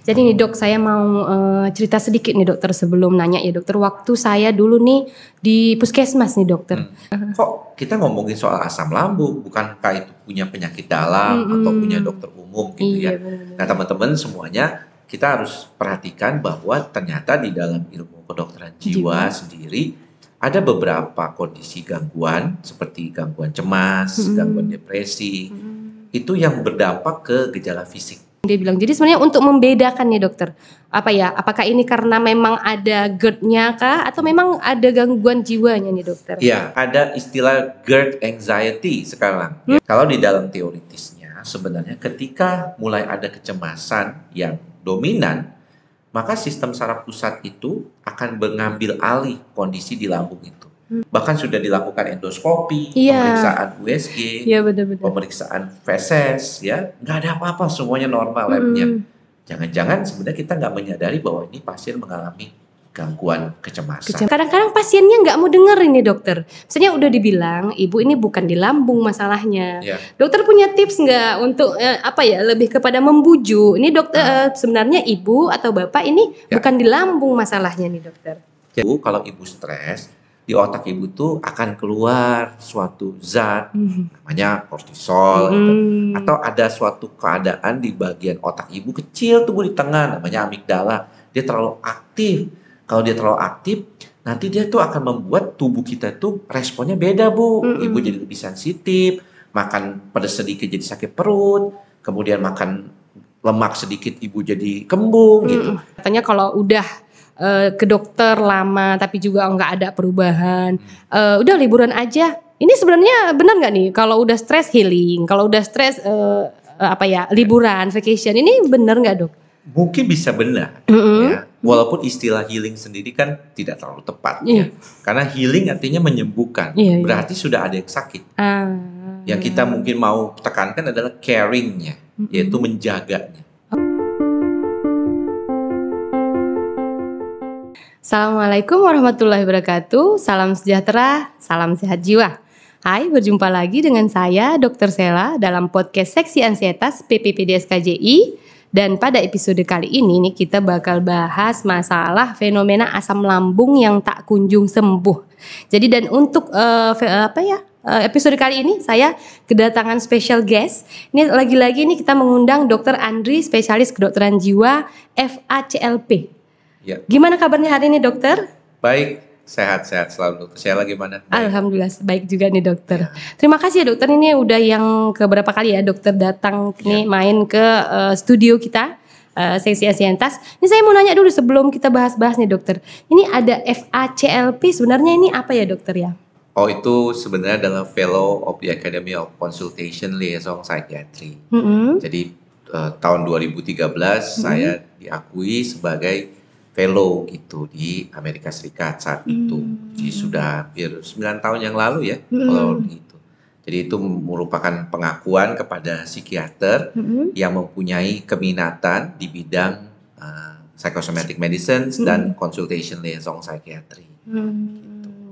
Jadi nih dok, saya mau uh, cerita sedikit nih dokter sebelum nanya ya dokter. Waktu saya dulu nih di puskesmas nih dokter. Hmm. Kok kita ngomongin soal asam lambung, bukankah itu punya penyakit dalam hmm. atau punya dokter umum gitu iya, ya? Bener -bener. Nah teman-teman semuanya kita harus perhatikan bahwa ternyata di dalam ilmu kedokteran jiwa, jiwa. sendiri ada beberapa kondisi gangguan seperti gangguan cemas, hmm. gangguan depresi, hmm. itu yang berdampak ke gejala fisik dia bilang, jadi sebenarnya untuk membedakan nih dokter, apa ya, apakah ini karena memang ada GERD-nya kah atau memang ada gangguan jiwanya nih dokter? Ya, ada istilah GERD anxiety sekarang. Hmm? Ya, kalau di dalam teoritisnya sebenarnya ketika mulai ada kecemasan yang dominan, maka sistem saraf pusat itu akan mengambil alih kondisi di lambung itu. Bahkan sudah dilakukan endoskopi, yeah. pemeriksaan USG, yeah, betul, betul. pemeriksaan feses, ya nggak ada apa-apa, semuanya normal labnya. Jangan-jangan sebenarnya kita nggak menyadari bahwa ini pasien mengalami gangguan kecemasan. Kadang-kadang pasiennya nggak mau denger ini dokter. Misalnya udah dibilang ibu ini bukan di lambung masalahnya. Yeah. Dokter punya tips nggak untuk eh, apa ya lebih kepada membujuk. Ini dokter nah. eh, sebenarnya ibu atau bapak ini yeah. bukan di lambung masalahnya nih dokter. Ya, bu, kalau ibu stres, di otak ibu tuh akan keluar suatu zat mm. namanya kortisol mm. gitu. atau ada suatu keadaan di bagian otak ibu kecil tuh di tengah namanya amigdala dia terlalu aktif kalau dia terlalu aktif nanti dia tuh akan membuat tubuh kita tuh responnya beda bu mm. ibu jadi lebih sensitif makan pedas sedikit jadi sakit perut kemudian makan lemak sedikit ibu jadi kembung mm. gitu katanya kalau udah uh, ke dokter lama tapi juga nggak ada perubahan. Uh, udah liburan aja. Ini sebenarnya benar nggak nih kalau udah stres healing, kalau udah stres uh, apa ya liburan vacation ini benar nggak dok? Mungkin bisa benar, mm -hmm. ya. Walaupun istilah healing sendiri kan tidak terlalu tepat, yeah. ya. Karena healing artinya menyembuhkan, yeah, iya. berarti yeah. sudah ada yang sakit. Ah. Yang kita mungkin mau tekankan adalah caringnya, mm -hmm. yaitu menjaganya. Assalamualaikum warahmatullahi wabarakatuh. Salam sejahtera, salam sehat jiwa. Hai, berjumpa lagi dengan saya Dr. Sela dalam podcast Seksi Ansietas PPPDSKJI dan pada episode kali ini nih kita bakal bahas masalah fenomena asam lambung yang tak kunjung sembuh. Jadi dan untuk uh, apa ya uh, episode kali ini saya kedatangan special guest. Ini lagi-lagi ini kita mengundang Dr. Andri, spesialis kedokteran jiwa FACLP. Ya. Gimana kabarnya hari ini dokter? Baik, sehat-sehat selalu dokter. Saya lagi mana? Alhamdulillah baik juga nih dokter. Ya. Terima kasih ya dokter ini udah yang keberapa kali ya dokter datang ya. nih main ke uh, studio kita uh, seksi Asientas. Ini saya mau nanya dulu sebelum kita bahas-bahas nih dokter. Ini ada FACLP sebenarnya ini apa ya dokter ya? Oh itu sebenarnya adalah Fellow of the Academy of Consultation Liaison Psychiatry. Mm -hmm. Jadi uh, tahun 2013 mm -hmm. saya diakui sebagai fellow gitu di Amerika Serikat saat hmm. itu. Jadi sudah hampir 9 tahun yang lalu ya hmm. kalau itu. Jadi itu merupakan pengakuan kepada psikiater hmm. yang mempunyai keminatan di bidang uh, psychosomatic medicine hmm. dan consultation liaison psychiatry. Hmm.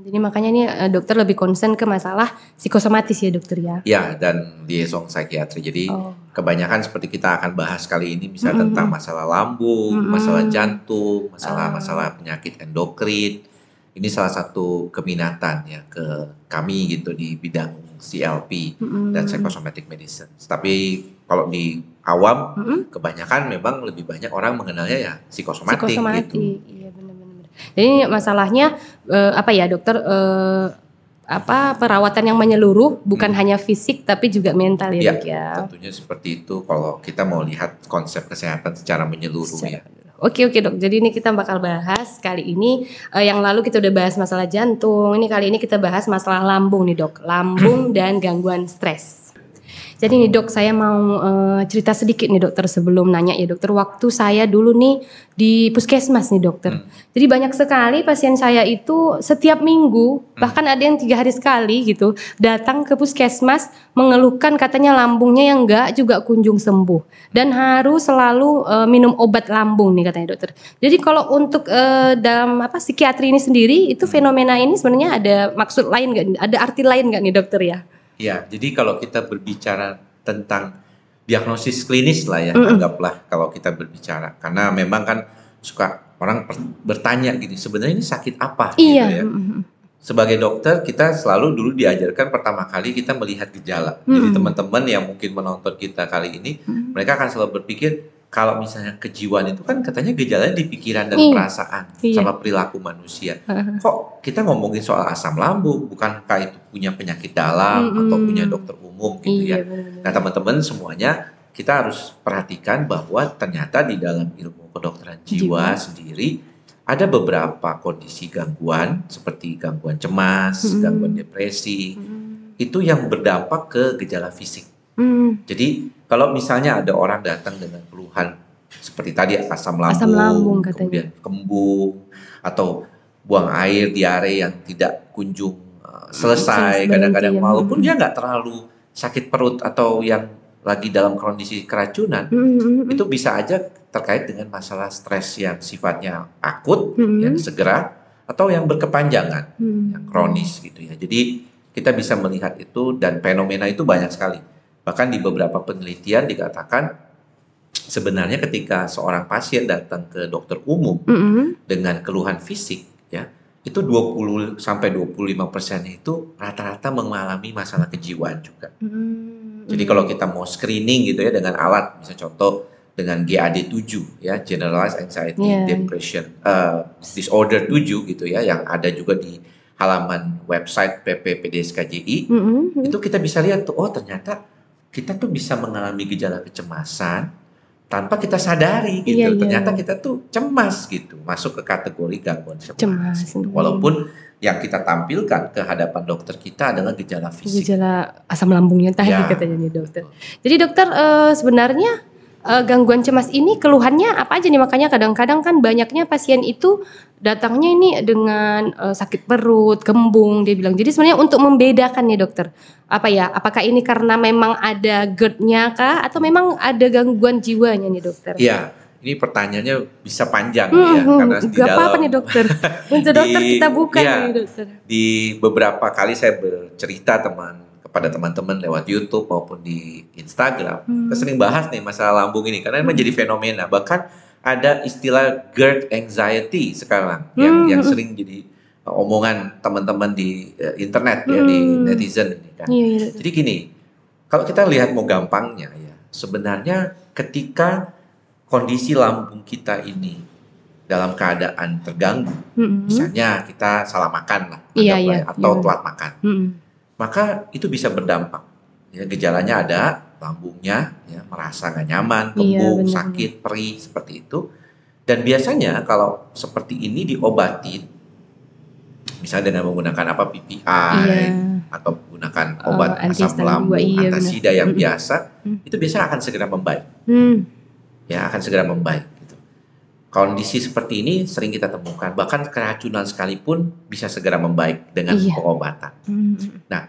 Jadi makanya ini uh, dokter lebih concern ke masalah psikosomatis ya dokter ya. Ya dan liaison psikiatri. Jadi oh. kebanyakan seperti kita akan bahas kali ini bisa mm -hmm. tentang masalah lambung, mm -hmm. masalah jantung, masalah-masalah penyakit endokrin. Ini salah satu keminatan ya ke kami gitu di bidang CLP mm -hmm. dan psychosomatic medicine. Tapi kalau di awam mm -hmm. kebanyakan memang lebih banyak orang mengenalnya ya psikosomatik, psikosomatik gitu. Iya benar. Jadi masalahnya uh, apa ya dokter uh, apa perawatan yang menyeluruh bukan hmm. hanya fisik tapi juga mental ya, ya dok ya. Tentunya seperti itu kalau kita mau lihat konsep kesehatan secara menyeluruh secara, ya. Oke oke dok, jadi ini kita bakal bahas kali ini uh, yang lalu kita udah bahas masalah jantung, ini kali ini kita bahas masalah lambung nih dok, lambung dan gangguan stres. Jadi nih dok, saya mau uh, cerita sedikit nih dokter sebelum nanya ya dokter. Waktu saya dulu nih di puskesmas nih dokter. Hmm. Jadi banyak sekali pasien saya itu setiap minggu, hmm. bahkan ada yang tiga hari sekali gitu, datang ke puskesmas mengeluhkan katanya lambungnya yang enggak juga kunjung sembuh dan harus selalu uh, minum obat lambung nih katanya dokter. Jadi kalau untuk uh, dalam apa psikiatri ini sendiri itu fenomena ini sebenarnya ada maksud lain nggak? Ada arti lain nggak nih dokter ya? Ya, jadi kalau kita berbicara tentang diagnosis klinis lah ya, mm anggaplah kalau kita berbicara. Karena memang kan suka orang bertanya gini, sebenarnya ini sakit apa? Gitu iya. Gitu ya. Mm Sebagai dokter kita selalu dulu diajarkan pertama kali kita melihat gejala. Mm Jadi teman-teman yang mungkin menonton kita kali ini, mm mereka akan selalu berpikir kalau misalnya kejiwaan itu kan katanya gejalanya di pikiran dan iya. perasaan iya. sama perilaku manusia. Kok kita ngomongin soal asam lambung, bukankah itu punya penyakit dalam -hmm. atau punya dokter umum gitu iya, ya? Bener. Nah teman-teman semuanya kita harus perhatikan bahwa ternyata di dalam ilmu kedokteran jiwa, jiwa. sendiri ada beberapa kondisi gangguan seperti gangguan cemas, -hmm. gangguan depresi, -hmm. itu yang berdampak ke gejala fisik. Hmm. Jadi kalau misalnya ada orang datang dengan keluhan seperti tadi asam lambung, asam lambung kemudian kembung atau buang air diare yang tidak kunjung uh, selesai kadang-kadang walaupun dia nggak terlalu sakit perut atau yang lagi dalam kondisi keracunan hmm, hmm, hmm. itu bisa aja terkait dengan masalah stres yang sifatnya akut hmm. yang segera atau yang berkepanjangan hmm. yang kronis gitu ya jadi kita bisa melihat itu dan fenomena itu banyak sekali Bahkan di beberapa penelitian dikatakan sebenarnya ketika seorang pasien datang ke dokter umum mm -hmm. dengan keluhan fisik ya, itu 20 sampai 25 persen itu rata-rata mengalami masalah kejiwaan juga. Mm -hmm. Jadi kalau kita mau screening gitu ya dengan alat, misalnya contoh dengan GAD7 ya, Generalized Anxiety yeah. Depression uh, Disorder 7 gitu ya, yang ada juga di halaman website PPPDSKJI, mm -hmm. itu kita bisa lihat tuh, oh ternyata kita tuh bisa mengalami gejala kecemasan tanpa kita sadari gitu. Iya, iya. Ternyata kita tuh cemas gitu, masuk ke kategori gangguan cemas. cemas gitu. Walaupun yang kita tampilkan ke hadapan dokter kita adalah gejala fisik. Gejala asam lambungnya tadi ya. katanya nih dokter. Jadi dokter uh, sebenarnya uh, gangguan cemas ini keluhannya apa aja nih makanya kadang-kadang kan banyaknya pasien itu datangnya ini dengan uh, sakit perut, kembung dia bilang. Jadi sebenarnya untuk membedakan nih dokter, apa ya? Apakah ini karena memang ada GERD-nya kah atau memang ada gangguan jiwanya nih dokter? Iya. Ini pertanyaannya bisa panjang hmm, ya hmm, karena di dalam apa-apa nih dokter. Untuk dokter kita buka ya, nih dokter. Di beberapa kali saya bercerita teman kepada teman-teman lewat YouTube maupun di Instagram. Hmm. Kita sering bahas nih masalah lambung ini karena hmm. menjadi fenomena. Bahkan ada istilah GERD anxiety sekarang hmm. yang yang sering jadi uh, omongan teman-teman di uh, internet hmm. ya di hmm. netizen ini kan. Iya, iya. Jadi gini, kalau kita lihat mau gampangnya ya, sebenarnya ketika kondisi lambung kita ini dalam keadaan terganggu, -hmm. misalnya kita salah makan lah, iya, iya, atau iya. telat makan, -hmm maka itu bisa berdampak. Ya, gejalanya ada, lambungnya ya, merasa gak nyaman, iya, kembung, iya, sakit, perih seperti itu. Dan biasanya kalau seperti ini diobati, misalnya dengan menggunakan apa PPI iya. atau menggunakan oh, obat oh, asam lambung, iya, antasida yang biasa, hmm. itu biasanya akan segera membaik. Hmm. Ya akan segera membaik. Kondisi seperti ini sering kita temukan, bahkan keracunan sekalipun bisa segera membaik dengan iya. pengobatan. Hmm. Nah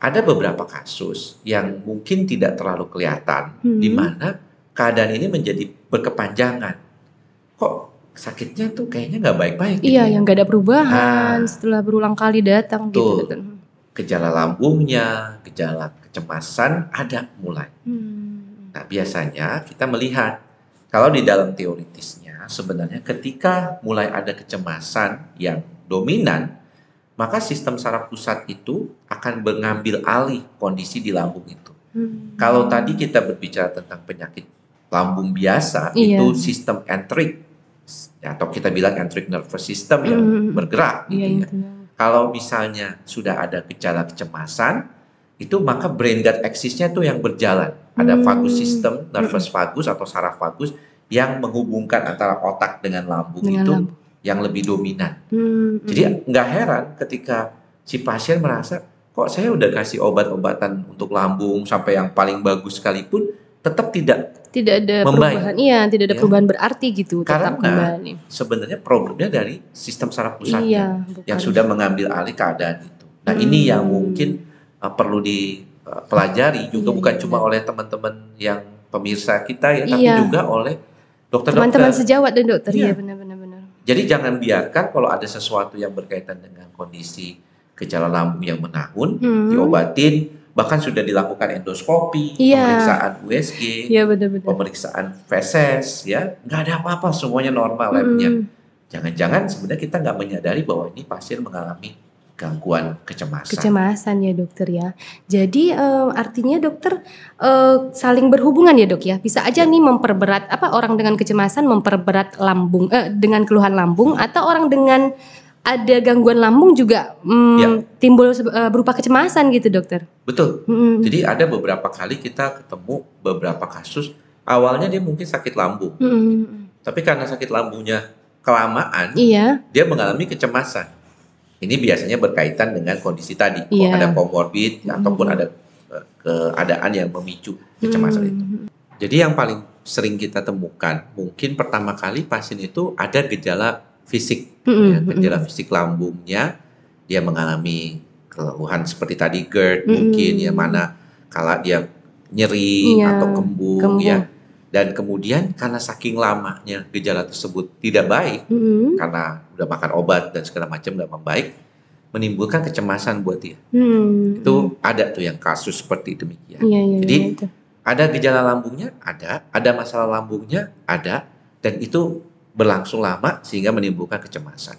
ada beberapa kasus yang mungkin tidak terlalu kelihatan hmm. di mana keadaan ini menjadi berkepanjangan. Kok sakitnya tuh kayaknya nggak baik-baik. Iya, gitu. yang nggak ada perubahan nah, setelah berulang kali datang tuh, gitu. Gejala lambungnya, gejala kecemasan ada mulai. Hmm. Nah biasanya kita melihat kalau di dalam teoritisnya sebenarnya ketika mulai ada kecemasan yang dominan maka sistem saraf pusat itu akan mengambil alih kondisi di lambung itu. Hmm. Kalau tadi kita berbicara tentang penyakit lambung biasa, iya. itu sistem entrik atau kita bilang enteric nervous system yang hmm. bergerak. Gitu iya, ya. Kalau misalnya sudah ada gejala kecemasan, itu maka brain gut axis-nya itu yang berjalan. Ada hmm. vagus system, nervous vagus atau saraf vagus yang menghubungkan antara otak dengan lambung dengan itu lambung yang lebih dominan. Hmm, Jadi hmm. nggak heran ketika si pasien merasa kok saya udah kasih obat-obatan untuk lambung sampai yang paling bagus sekalipun tetap tidak tidak ada membaik. perubahan. Iya, tidak ada ya. perubahan berarti gitu. Karena kembali. sebenarnya problemnya dari sistem saraf pusatnya iya, yang sudah mengambil alih keadaan itu. Nah hmm. ini yang mungkin uh, perlu dipelajari juga iya, bukan iya. cuma oleh teman-teman yang pemirsa kita ya, tapi iya. juga oleh dokter-dokter. Teman-teman sejawat dan dokter iya. ya benar-benar. Jadi jangan biarkan kalau ada sesuatu yang berkaitan dengan kondisi gejala lambung yang menahun, hmm. diobatin, bahkan sudah dilakukan endoskopi, Iya. pemeriksaan USG, Iya betul-betul. pemeriksaan feses, ya nggak ada apa-apa, semuanya normal labnya. Mm-mm. Jangan-jangan sebenarnya kita nggak menyadari bahwa ini pasien mengalami gangguan kecemasan. Kecemasan ya dokter ya. Jadi eh, artinya dokter eh, saling berhubungan ya dok ya. Bisa aja nih memperberat apa orang dengan kecemasan memperberat lambung eh, dengan keluhan lambung atau orang dengan ada gangguan lambung juga mm, Ya. timbul eh, berupa kecemasan gitu dokter. Betul. Mm-mm. Jadi ada beberapa kali kita ketemu beberapa kasus awalnya dia mungkin sakit lambung, Mm-mm. tapi karena sakit lambungnya kelamaan Iya. dia mengalami kecemasan. Ini biasanya berkaitan dengan kondisi tadi, kalau Iya. ada komorbid Mhm. ataupun ada eh, keadaan yang memicu kecemasan itu. Mm. Jadi yang paling sering kita temukan, mungkin pertama kali pasien itu ada gejala fisik, Mm-mm. ya, gejala fisik lambungnya, dia mengalami keluhan seperti tadi GERD Mm-mm. mungkin ya mana kala dia nyeri Iya, atau kembung, kembung. ya, dan kemudian karena saking lamanya gejala tersebut tidak baik Mm-mm. karena udah makan obat dan segala macam nggak membaik, menimbulkan kecemasan buat dia. Mm. Itu ada tuh yang kasus seperti demikian. Iya, iya, Jadi, iya, itu. Ada gejala lambungnya, ada, ada masalah lambungnya, ada, dan itu berlangsung lama sehingga menimbulkan kecemasan.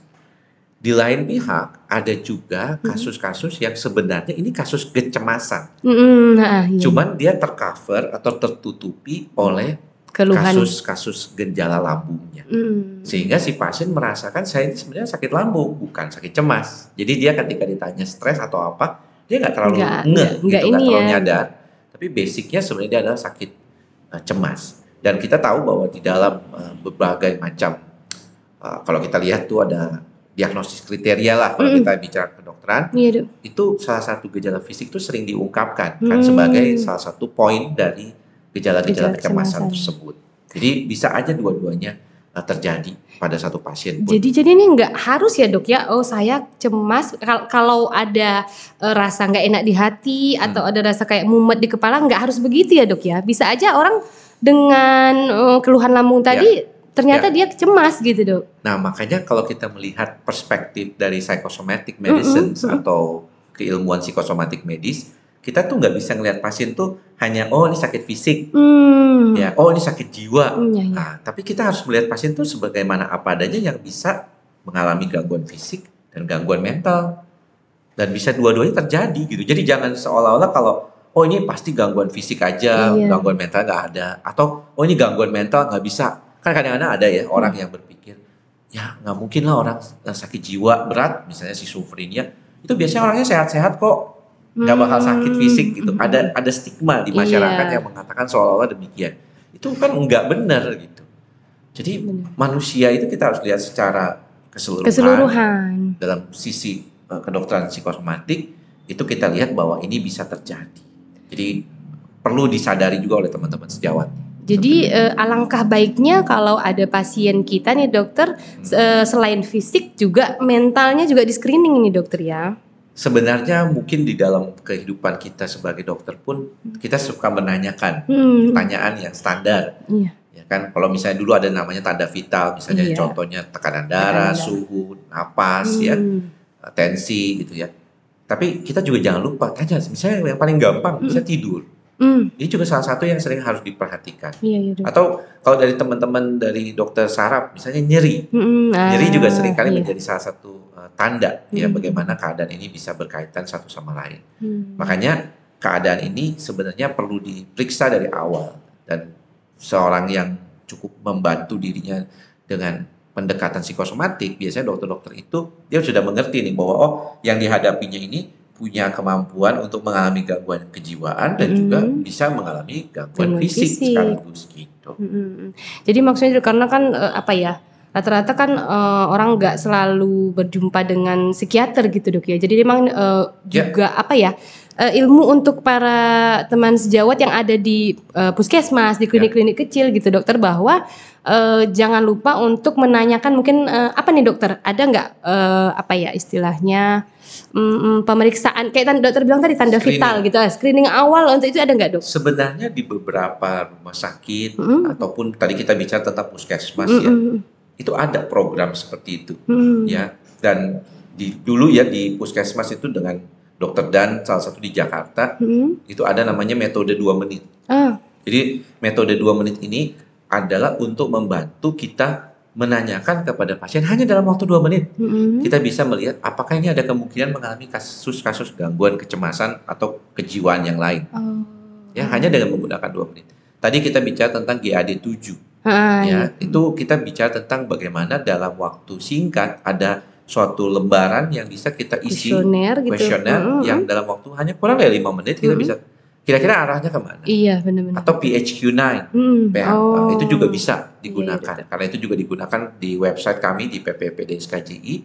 Di lain pihak, ada juga kasus-kasus yang sebenarnya ini kasus kecemasan, Mm-mm. Nah, iya. cuman dia tercover atau tertutupi oleh kasus-kasus gejala lambungnya. Mm. Sehingga si pasien merasakan saya ini sebenarnya sakit lambung, bukan sakit cemas. Jadi dia ketika ditanya stres atau apa, dia nggak terlalu Nggak- ngeh, nggak- gitu, nggak ini terlalu ya. nyadar. Tapi basicnya sebenarnya dia adalah sakit eh, cemas. Dan kita tahu bahwa di dalam eh, berbagai macam, eh, kalau kita lihat tuh ada diagnosis kriteria lah kalau Mm-mm. kita bicara kedokteran, dok. itu salah satu gejala fisik itu sering diungkapkan kan Hmm. sebagai salah satu poin dari Gejala gejala-gejala kecemasan tersebut. Jadi bisa aja dua-duanya eh, terjadi pada satu pasien pun. Jadi jadi ini nggak harus ya dok ya. Oh saya cemas Kal- kalau ada eh, rasa nggak enak di hati atau Hmm. ada rasa kayak mumet di kepala nggak harus begitu ya dok ya. Bisa aja orang dengan eh, keluhan lambung Ya. Ternyata dia cemas gitu dok. Nah, makanya kalau kita melihat perspektif dari psychosomatic medicine mm. atau keilmuan psikosomatik medis, kita tuh nggak bisa ngelihat pasien tuh hanya oh ini sakit fisik, Hmm. ya, oh ini sakit jiwa. Hmm, ya, ya. Nah, tapi kita harus melihat pasien tuh sebagaimana apa adanya yang bisa mengalami gangguan fisik dan gangguan mental. Dan bisa dua-duanya terjadi gitu. Jadi jangan seolah-olah kalau oh ini pasti gangguan fisik aja, Iya. gangguan mental nggak ada. Atau oh ini gangguan mental nggak bisa. Kan kadang-kadang ada ya orang Hmm. yang berpikir, ya nggak mungkin lah orang sakit jiwa berat, misalnya schizophrenia, itu biasanya orangnya sehat-sehat kok, nggak bakal sakit Hmm. fisik gitu. Ada ada stigma di masyarakat Iya. yang mengatakan seolah-olah demikian. Itu kan nggak benar gitu. Jadi Benar. manusia itu kita harus lihat secara keseluruhan, Keseluruhan. dalam sisi eh, kedokteran psikosomatik itu kita lihat bahwa ini bisa terjadi. Jadi perlu disadari juga oleh teman-teman sejawat. Jadi eh, alangkah baiknya kalau ada pasien kita nih dokter Hmm. eh, selain fisik juga mentalnya juga di screening nih dokter ya. Sebenarnya mungkin di dalam kehidupan kita sebagai dokter pun kita suka menanyakan Hmm. pertanyaan yang standar. Iya. Ya kan, kalau misalnya dulu ada namanya tanda vital, misalnya Iya. contohnya tekanan darah, Tekanan darah. suhu, napas, ya, Hmm. tensi gitu ya. Tapi kita juga jangan lupa tanya, misalnya yang paling gampang bisa tidur. Hmm. Ini juga salah satu yang sering harus diperhatikan. Iya, iya, dok. Atau kalau dari teman-teman dari dokter saraf, misalnya nyeri, Hmm, nyeri juga sering kali iya. menjadi salah satu uh, tanda ya Hmm. bagaimana keadaan ini bisa berkaitan satu sama lain. Hmm. Makanya keadaan ini sebenarnya perlu diperiksa dari awal dan seorang yang cukup membantu dirinya dengan pendekatan psikosomatik, biasanya dokter-dokter itu dia sudah mengerti nih bahwa oh yang dihadapinya ini punya kemampuan untuk mengalami gangguan kejiwaan dan juga bisa mengalami gangguan Gangguan fisik, fisik. sekaligus gitu. Hmm, hmm. Jadi maksudnya karena kan eh, apa ya? Rata-rata kan eh, orang nggak selalu berjumpa dengan psikiater gitu dok ya. Jadi memang eh, Ya. juga apa ya? eh, ilmu untuk para teman sejawat yang ada di eh, puskesmas, di klinik-klinik kecil gitu dokter bahwa eh, jangan lupa untuk menanyakan mungkin eh, apa nih dokter ada nggak eh, apa ya istilahnya mm, pemeriksaan kayak tanda dokter bilang tadi tanda Screening. vital gitu eh, screening awal untuk itu ada nggak dok? Sebenarnya di beberapa rumah sakit Mm. ataupun tadi kita bicara tentang puskesmas Mm, ya, mm, itu ada program seperti itu. mm. ya dan di dulu ya di puskesmas itu dengan dokter Dan salah satu di Jakarta hmm. itu ada namanya metode dua menit. Ah. Jadi metode dua menit ini adalah untuk membantu kita menanyakan kepada pasien hanya dalam waktu dua menit hmm. kita bisa melihat apakah ini ada kemungkinan mengalami kasus-kasus gangguan kecemasan atau kejiwaan yang lain. Oh. Ya hanya dengan menggunakan dua menit. Tadi kita bicara tentang GAD 7. Ah, ya, iya. itu kita bicara tentang bagaimana dalam waktu singkat ada suatu lembaran yang bisa kita isi kuesioner gitu. uh yang dalam waktu hanya kurang dari lima menit kita uh bisa kira-kira arahnya ke mana? Iya benar-benar. Atau PHQ9, hmm. oh. itu juga bisa digunakan iya, karena itu juga digunakan di website kami di PPPD SKJI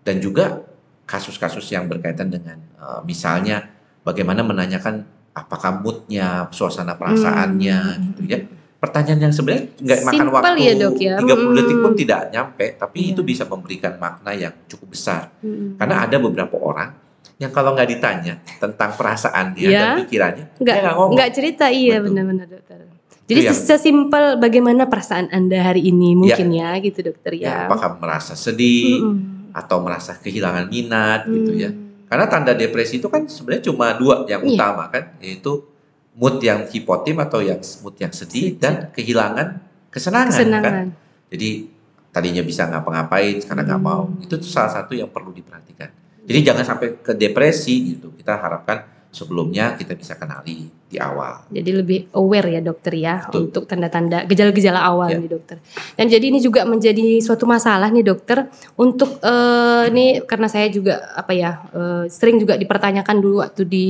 dan juga kasus-kasus yang berkaitan dengan uh, misalnya bagaimana menanyakan apakah moodnya, suasana perasaannya, hmm. gitu ya pertanyaan yang sebenarnya nggak makan waktu ya, dok, ya. 30 hmm. detik pun tidak nyampe, tapi yeah. itu bisa memberikan makna yang cukup besar. Hmm. Karena ada beberapa orang yang kalau nggak ditanya tentang perasaan dia yeah. dan pikirannya, nggak ngomong. Nggak cerita, iya benar-benar dokter. Jadi yang, sesimpel bagaimana perasaan anda hari ini mungkin ya, ya gitu dokter ya. ya. Apakah merasa sedih hmm. atau merasa kehilangan minat hmm. gitu ya? Karena tanda depresi itu kan sebenarnya cuma dua yang yeah. utama kan, yaitu mood yang hipotim atau yang mood yang sedih dan kehilangan kesenangan, kesenangan. kan. Jadi tadinya bisa ngapa-ngapain sekarang nggak hmm. mau. Itu salah satu yang perlu diperhatikan. Jadi jangan sampai ke depresi gitu. Kita harapkan sebelumnya kita bisa kenali di awal. Jadi lebih aware ya dokter ya Betul. untuk tanda-tanda gejala-gejala awal ya. nih dokter. Dan jadi ini juga menjadi suatu masalah nih dokter untuk uh, ini karena saya juga apa ya uh, sering juga dipertanyakan dulu waktu di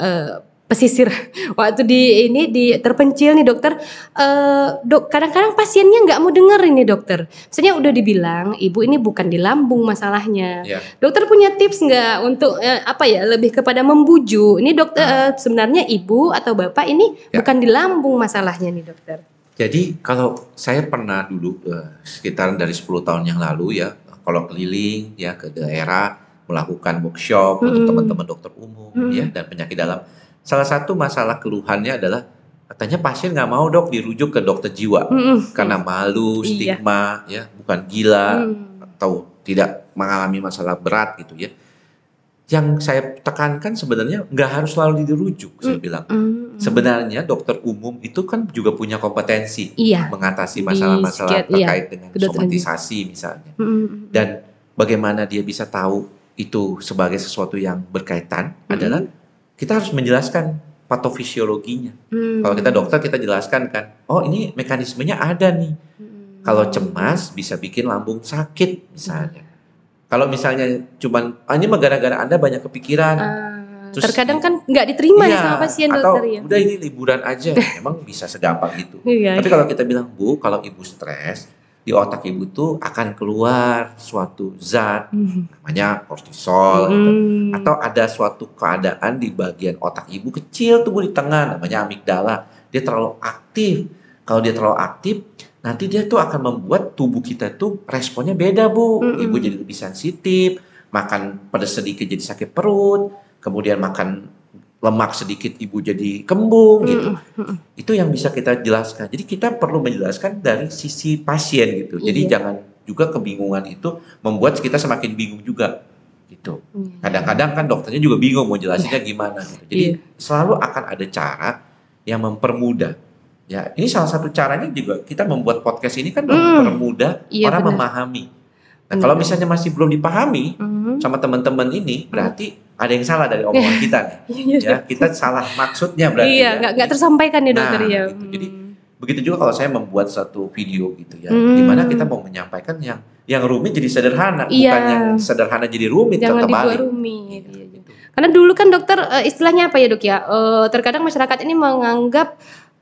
uh, pesisir waktu di ini di terpencil nih dokter uh, dok kadang-kadang pasiennya nggak mau denger ini dokter misalnya udah dibilang ibu ini bukan di lambung masalahnya yeah. dokter punya tips nggak untuk uh, apa ya lebih kepada membujuk ini dokter uh, sebenarnya ibu atau bapak ini yeah. bukan di lambung masalahnya nih dokter jadi kalau saya pernah dulu uh, sekitar dari 10 tahun yang lalu ya kalau keliling ya ke daerah melakukan workshop hmm. untuk teman-teman dokter umum hmm. ya dan penyakit dalam salah satu masalah keluhannya adalah katanya pasien nggak mau dok dirujuk ke dokter jiwa mm. karena malu, iya. stigma, iya. ya bukan gila mm. atau tidak mengalami masalah berat gitu ya. Yang saya tekankan sebenarnya nggak harus selalu dirujuk, mm. saya bilang. Mm. Sebenarnya dokter umum itu kan juga punya kompetensi iya. mengatasi masalah-masalah iya. terkait iya. dengan somatisasi misalnya. Mm. Dan bagaimana dia bisa tahu itu sebagai sesuatu yang berkaitan mm. adalah kita harus menjelaskan patofisiologinya. Hmm. Kalau kita dokter kita jelaskan kan, oh ini mekanismenya ada nih. Hmm. Kalau cemas bisa bikin lambung sakit misalnya. Hmm. Kalau misalnya cuman ah, ini gara-gara anda banyak kepikiran. Uh, terus, terkadang kan nggak diterima iya, sama pasien atau dokter ya. Udah ini liburan aja, emang bisa segampang itu. Iya, Tapi iya. kalau kita bilang bu, kalau ibu stres, di otak ibu tuh akan keluar suatu zat mm. namanya kortisol mm. gitu. atau ada suatu keadaan di bagian otak ibu kecil tuh di tengah namanya amigdala dia terlalu aktif kalau dia terlalu aktif nanti dia tuh akan membuat tubuh kita tuh responnya beda bu mm. ibu jadi lebih sensitif makan pada sedikit jadi sakit perut kemudian makan lemak sedikit ibu jadi kembung gitu. Mm Itu yang bisa kita jelaskan. Jadi kita perlu menjelaskan dari sisi pasien gitu. Jadi iya. jangan juga kebingungan itu membuat kita semakin bingung juga gitu. Iya. Kadang-kadang kan dokternya juga bingung mau jelasinnya iya. gimana gitu. Jadi yeah. selalu akan ada cara yang mempermudah. Ya, ini salah satu caranya juga kita membuat podcast ini kan mm. mempermudah iya, orang benar. memahami. Nah, kalau misalnya masih belum dipahami mm. sama teman-teman ini, berarti ada yang salah dari omongan kita nih. Iya, ya, kita salah maksudnya berarti. Iya, nggak ya. tersampaikan ya dokter nah, ya. Gitu. Jadi begitu juga kalau saya membuat satu video gitu ya, hmm. di mana kita mau menyampaikan yang yang rumit jadi sederhana, iya. bukan yang sederhana jadi rumit. Jangan dibuat rumit. Iya, gitu. Karena dulu kan dokter uh, istilahnya apa ya dok ya? Uh, terkadang masyarakat ini menganggap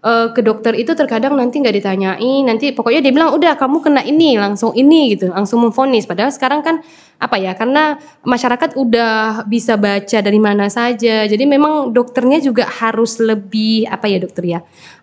uh, ke dokter itu terkadang nanti nggak ditanyain, nanti pokoknya dia bilang udah kamu kena ini langsung ini gitu, langsung memfonis. Padahal sekarang kan apa ya? Karena masyarakat udah bisa baca dari mana saja. Jadi memang dokternya juga harus lebih apa ya dokter ya?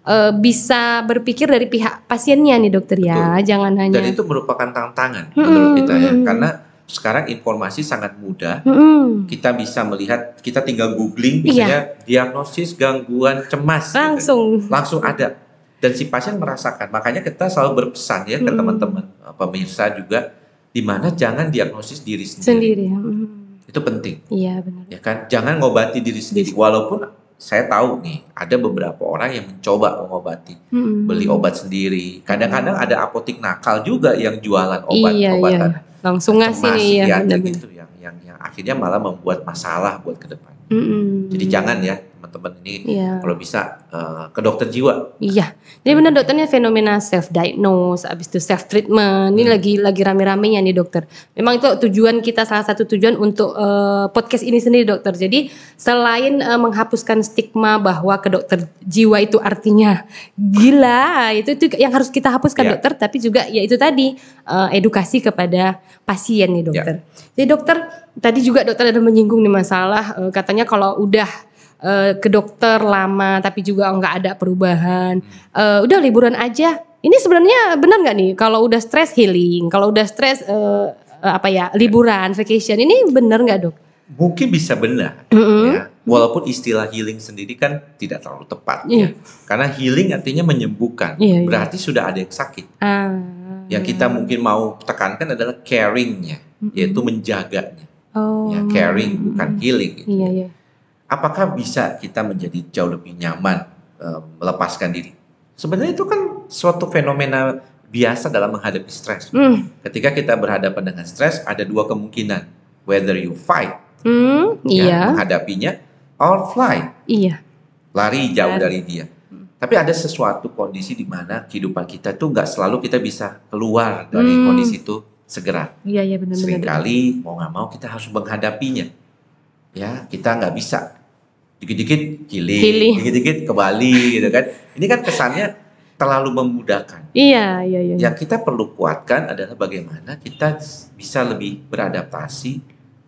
Uh, bisa berpikir dari pihak pasiennya nih dokter ya, Betul. jangan hanya. Dan itu merupakan tantangan hmm, menurut kita ya, karena sekarang informasi sangat mudah. Mm. Kita bisa melihat, kita tinggal googling iya. misalnya yeah. diagnosis gangguan cemas. Gitu. Langsung. Gitu. Langsung ada. Dan si pasien merasakan. Makanya kita selalu berpesan ya mm. ke teman-teman eh, pemirsa juga, di mana jangan diagnosis diri sendiri. Sendiri. Mm. Itu penting. Iya benar. Ya kan, jangan ngobati diri sendiri. Walaupun saya tahu nih ada beberapa orang yang mencoba mengobati, hmm. beli obat sendiri. Kadang-kadang ada apotik nakal juga yang jualan obat-obatan. Iya, iya. Langsung ngasih nih ya. Gitu yang, yang yang akhirnya malah membuat masalah buat ke depan. Hmm. Jadi jangan ya teman-teman ini iya. kalau bisa uh, ke dokter jiwa. Iya. Jadi benar dokternya fenomena self diagnose, habis itu self treatment. Ini hmm. lagi lagi rame-ramenya nih dokter. Memang itu tujuan kita salah satu tujuan untuk uh, podcast ini sendiri dokter. Jadi selain uh, menghapuskan stigma bahwa ke dokter jiwa itu artinya gila, itu itu yang harus kita hapuskan yeah. dokter, tapi juga ya itu tadi uh, edukasi kepada pasien nih dokter. Yeah. Jadi dokter tadi juga dokter ada menyinggung nih masalah uh, katanya kalau udah uh, ke dokter lama tapi juga nggak ada perubahan. Uh, udah liburan aja. Ini sebenarnya benar nggak nih kalau udah stres healing, kalau udah stres uh, apa ya liburan, vacation ini benar nggak dok? Mungkin bisa benar, mm -hmm. ya. Walaupun istilah healing sendiri kan tidak terlalu tepat, yeah. ya. Karena healing artinya menyembuhkan, yeah, iya. berarti yeah. sudah ada yang sakit. Ah. Yang kita mungkin mau tekankan adalah caringnya, mm -hmm. yaitu menjaganya. Oh. Ya, caring bukan healing. Gitu. Yeah, yeah apakah bisa kita menjadi jauh lebih nyaman uh, melepaskan diri? Sebenarnya itu kan suatu fenomena biasa dalam menghadapi stres. Mm. Ketika kita berhadapan dengan stres, ada dua kemungkinan, whether you fight, mm, ya, iya. menghadapinya, or fly, iya. lari jauh dari dia. Tapi ada sesuatu kondisi di mana kehidupan kita tuh nggak selalu kita bisa keluar dari mm. kondisi itu segera. Iya iya benar-benar. Seringkali mau nggak mau kita harus menghadapinya. Ya kita nggak bisa dikit-dikit killing, dikit-dikit ke Bali gitu kan. Ini kan kesannya terlalu memudahkan. Iya, iya, iya. Yang kita perlu kuatkan adalah bagaimana kita bisa lebih beradaptasi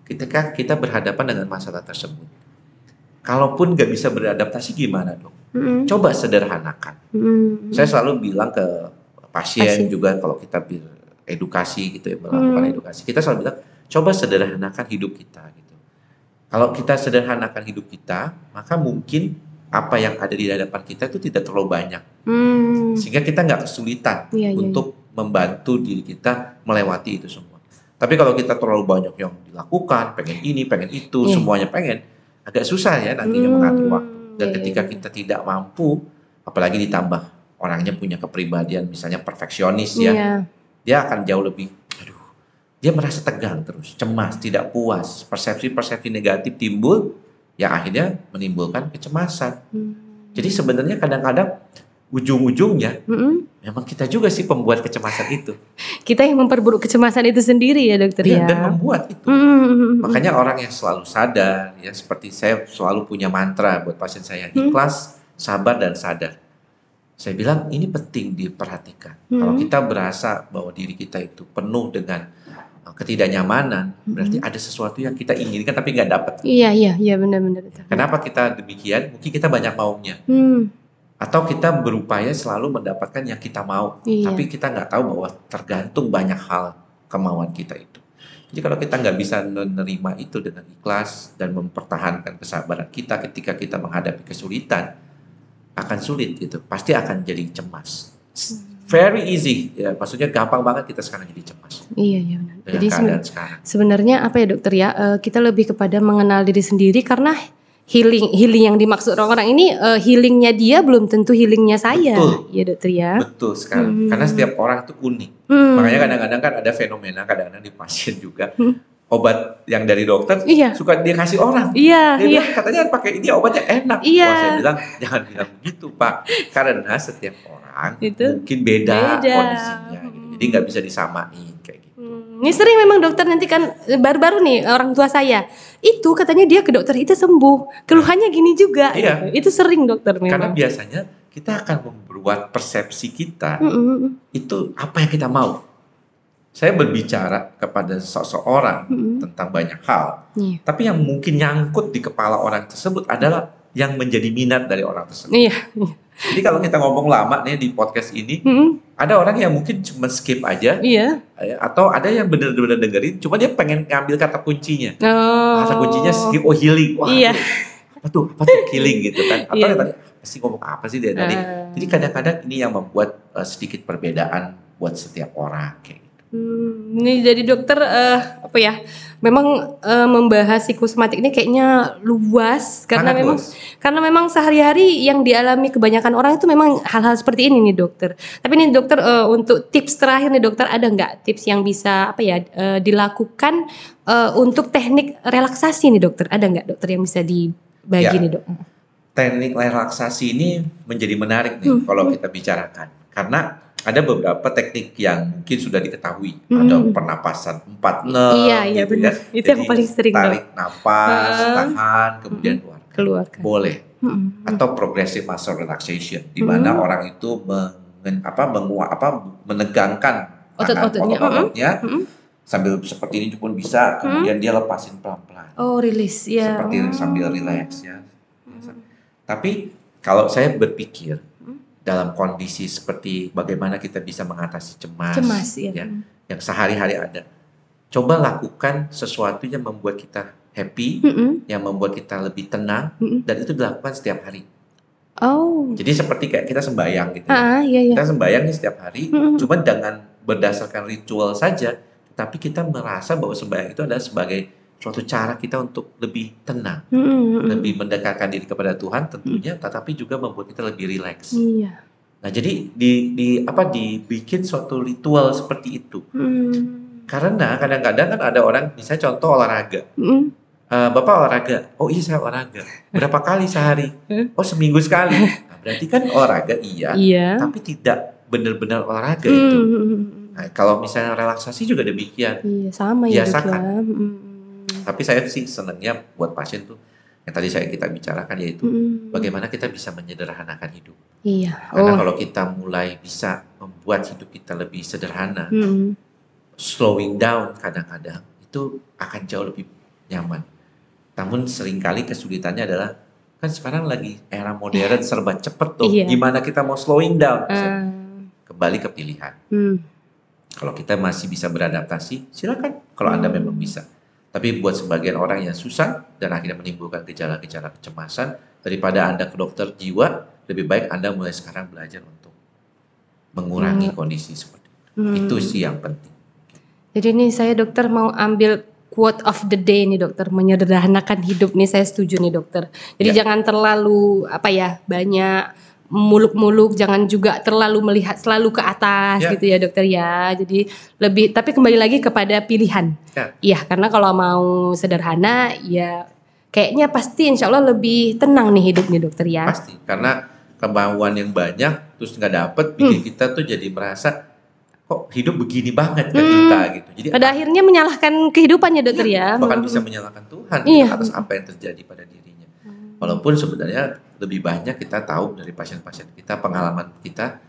ketika kita berhadapan dengan masalah tersebut. Kalaupun nggak bisa beradaptasi gimana dong? Mm-hmm. Coba sederhanakan. Mm-hmm. Saya selalu bilang ke pasien, pasien juga kalau kita edukasi gitu ya melakukan mm-hmm. edukasi, kita selalu bilang coba sederhanakan hidup kita. Kalau kita sederhanakan hidup kita, maka mungkin apa yang ada di hadapan kita itu tidak terlalu banyak, hmm. sehingga kita nggak kesulitan iya, iya, untuk iya. membantu diri kita melewati itu semua. Tapi kalau kita terlalu banyak yang dilakukan, pengen ini, pengen itu, iya. semuanya pengen, agak susah ya nantinya hmm. mengatur waktu. Dan iya, ketika iya. kita tidak mampu, apalagi ditambah orangnya punya kepribadian misalnya perfeksionis ya, iya. dia akan jauh lebih dia merasa tegang terus, cemas, tidak puas, persepsi-persepsi negatif timbul yang akhirnya menimbulkan kecemasan. Hmm. Jadi sebenarnya kadang-kadang ujung-ujungnya hmm. memang kita juga sih pembuat kecemasan itu. Kita yang memperburuk kecemasan itu sendiri ya dokter ya. Dan membuat itu. Hmm. Makanya orang yang selalu sadar ya seperti saya selalu punya mantra buat pasien saya hmm. ikhlas, sabar dan sadar. Saya bilang ini penting diperhatikan. Hmm. Kalau kita berasa bahwa diri kita itu penuh dengan ketidaknyamanan, hmm. berarti ada sesuatu yang kita inginkan tapi nggak dapat. Iya iya iya benar-benar. Kenapa kita demikian? Mungkin kita banyak maunya. Hmm. Atau kita berupaya selalu mendapatkan yang kita mau, iya. tapi kita nggak tahu bahwa tergantung banyak hal kemauan kita itu. Jadi kalau kita nggak bisa menerima itu dengan ikhlas dan mempertahankan kesabaran kita ketika kita menghadapi kesulitan, akan sulit gitu. Pasti akan jadi cemas. Hmm very easy. Ya maksudnya gampang banget kita sekarang jadi cemas. Iya iya. Benar jadi sebenarnya apa ya dokter ya? Uh, kita lebih kepada mengenal diri sendiri karena healing healing yang dimaksud orang-orang ini uh, healingnya dia belum tentu healingnya saya. Betul. ya dokter ya? Betul sekali. Hmm. karena setiap orang itu unik. Hmm. makanya kadang-kadang kan ada fenomena kadang-kadang di pasien juga. Hmm obat yang dari dokter iya. suka dia kasih orang. Iya, dia iya. Bilang, katanya pakai ini obatnya enak. Iya. Wah, saya bilang jangan bilang begitu, Pak. Karena setiap orang itu mungkin beda, beda. kondisinya. Gitu. Jadi nggak bisa disamain kayak gitu. Hmm. Ini sering memang dokter nanti kan baru-baru nih orang tua saya itu katanya dia ke dokter itu sembuh. Keluhannya gini juga. Iya. Itu sering dokter memang. Karena biasanya kita akan membuat persepsi kita mm -mm. itu apa yang kita mau saya berbicara kepada seseorang mm-hmm. tentang banyak hal, yeah. tapi yang mungkin nyangkut di kepala orang tersebut adalah yang menjadi minat dari orang tersebut. Yeah. Jadi kalau kita ngomong lama nih di podcast ini, mm-hmm. ada orang yang mungkin cuma skip aja, yeah. atau ada yang benar-benar dengerin, cuma dia pengen ngambil kata kuncinya, oh. kata kuncinya skip oh healing, wah yeah. apa tuh apa tuh healing gitu kan, atau yeah. tadi pasti ngomong apa sih dia tadi. Uh. Jadi kadang-kadang ini yang membuat uh, sedikit perbedaan buat setiap orang kayak. Hmm, ini jadi dokter uh, apa ya? Memang uh, membahas psikosomatik ini kayaknya luas karena Sangat memang luas. karena memang sehari-hari yang dialami kebanyakan orang itu memang hal-hal seperti ini nih dokter. Tapi nih dokter uh, untuk tips terakhir nih dokter ada nggak tips yang bisa apa ya uh, dilakukan uh, untuk teknik relaksasi nih dokter? Ada nggak dokter yang bisa dibagi ya. nih dok? Teknik relaksasi ini menjadi menarik nih hmm. kalau kita bicarakan karena ada beberapa teknik yang mungkin sudah diketahui hmm. ada pernapasan empat enam iya iya gitu benar ya. itu Jadi, yang paling sering tarik dong. napas uh, tahan kemudian hmm. keluarkan keluarkan boleh hmm. atau progressive muscle relaxation di mana hmm. orang itu mengen, apa menguat apa menegangkan otot-ototnya otot-ototnya hmm. sambil seperti ini pun bisa hmm. kemudian dia lepasin pelan-pelan oh rilis ya seperti oh. sambil relax ya hmm. tapi kalau saya berpikir dalam kondisi seperti bagaimana kita bisa mengatasi cemas, cemas ya. ya yang sehari-hari ada. Coba lakukan sesuatu yang membuat kita happy, mm -hmm. yang membuat kita lebih tenang, mm -hmm. dan itu dilakukan setiap hari. Oh. Jadi seperti kayak kita sembayang gitu. Ah, iya, iya. Kita sembayang nih setiap hari, mm -hmm. cuma dengan berdasarkan ritual saja, tapi kita merasa bahwa sembayang itu adalah sebagai suatu cara kita untuk lebih tenang, hmm. lebih mendekatkan diri kepada Tuhan tentunya, hmm. tetapi juga membuat kita lebih rileks. Iya. Nah jadi di, di apa dibikin suatu ritual seperti itu. Hmm. Karena kadang-kadang kan ada orang, misalnya contoh olahraga. Hmm. Uh, Bapak olahraga, oh iya saya olahraga. Berapa kali sehari? Oh seminggu sekali. Nah, berarti kan olahraga iya, iya. tapi tidak benar-benar olahraga hmm. itu. Nah, kalau misalnya relaksasi juga demikian. Iya sama ya. Biasakan. Ya. Hmm tapi saya sih senangnya buat pasien tuh yang tadi saya kita bicarakan yaitu mm. bagaimana kita bisa menyederhanakan hidup. Iya. Karena oh. kalau kita mulai bisa membuat hidup kita lebih sederhana, mm. slowing down kadang-kadang itu akan jauh lebih nyaman. Namun sering kali kesulitannya adalah kan sekarang lagi era modern serba cepet tuh. Iya. Gimana kita mau slowing down? Uh. Kembali ke pilihan. Mm. Kalau kita masih bisa beradaptasi, silakan. Kalau mm. anda memang bisa tapi buat sebagian orang yang susah dan akhirnya menimbulkan gejala-gejala kecemasan, daripada Anda ke dokter jiwa, lebih baik Anda mulai sekarang belajar untuk mengurangi hmm. kondisi seperti itu. Hmm. Itu sih yang penting. Jadi ini saya dokter mau ambil quote of the day nih dokter, menyederhanakan hidup nih saya setuju nih dokter. Jadi ya. jangan terlalu apa ya banyak muluk-muluk jangan juga terlalu melihat selalu ke atas ya. gitu ya dokter ya. Jadi lebih tapi kembali lagi kepada pilihan. Ya, ya karena kalau mau sederhana ya kayaknya pasti insya Allah lebih tenang nih hidup nih dokter ya. Pasti karena kemauan yang banyak terus nggak dapet bikin hmm. kita tuh jadi merasa kok hidup begini banget ke hmm. kita? gitu. Jadi pada akhirnya menyalahkan kehidupannya dokter ya, ya bahkan bisa menyalahkan Tuhan iya. atas apa yang terjadi pada dirinya walaupun sebenarnya lebih banyak kita tahu dari pasien-pasien kita, pengalaman kita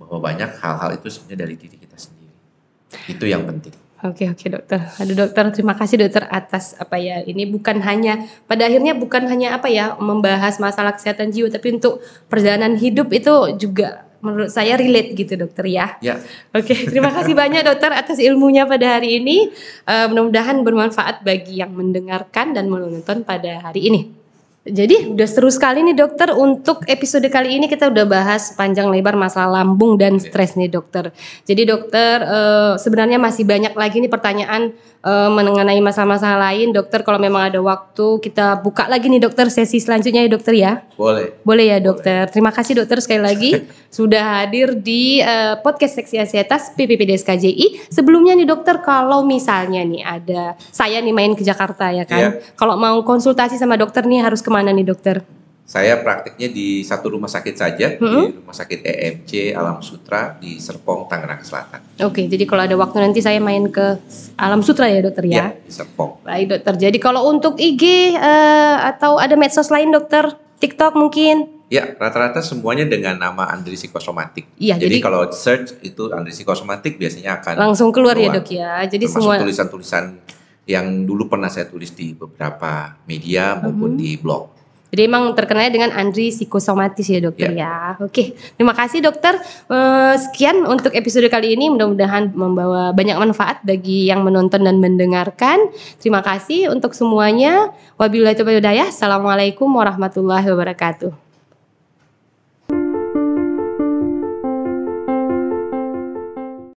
bahwa banyak hal-hal itu sebenarnya dari diri kita sendiri. Itu yang penting. Oke oke dokter. Aduh dokter terima kasih dokter atas apa ya ini bukan hanya pada akhirnya bukan hanya apa ya membahas masalah kesehatan jiwa tapi untuk perjalanan hidup itu juga menurut saya relate gitu dokter ya. Ya. Oke terima kasih banyak dokter atas ilmunya pada hari ini. Uh, mudah-mudahan bermanfaat bagi yang mendengarkan dan menonton pada hari ini. Jadi udah seru sekali nih dokter untuk episode kali ini kita udah bahas panjang lebar masalah lambung dan stres nih dokter. Jadi dokter uh, sebenarnya masih banyak lagi nih pertanyaan uh, mengenai masalah-masalah lain. Dokter kalau memang ada waktu kita buka lagi nih dokter sesi selanjutnya ya dokter ya. Boleh. Boleh ya dokter. Boleh. Terima kasih dokter sekali lagi sudah hadir di uh, podcast seksi ansietas PPPDS KJI. Sebelumnya nih dokter kalau misalnya nih ada saya nih main ke Jakarta ya kan. Yeah. Kalau mau konsultasi sama dokter nih harus ke mana nih dokter? Saya praktiknya di satu rumah sakit saja, -hmm. di rumah sakit EMC Alam Sutra di Serpong, Tangerang Selatan. Oke, jadi kalau ada waktu nanti saya main ke Alam Sutra ya dokter ya? Iya, di Serpong. Baik dokter, jadi kalau untuk IG uh, eh, atau ada medsos lain dokter, TikTok mungkin? Ya, rata-rata semuanya dengan nama Andri Psikosomatik. Iya, jadi, jadi kalau search itu Andri Psikosomatik biasanya akan langsung keluar, ya, keluar. ya dok ya. Jadi semua tulisan-tulisan yang dulu pernah saya tulis di beberapa media maupun -hmm. di blog. Jadi emang terkenalnya dengan Andri psikosomatis ya dokter yeah. ya. Oke, terima kasih dokter. Uh, sekian untuk episode kali ini. Mudah-mudahan membawa banyak manfaat bagi yang menonton dan mendengarkan. Terima kasih untuk semuanya. Wabillahi taufiq Assalamualaikum warahmatullahi wabarakatuh.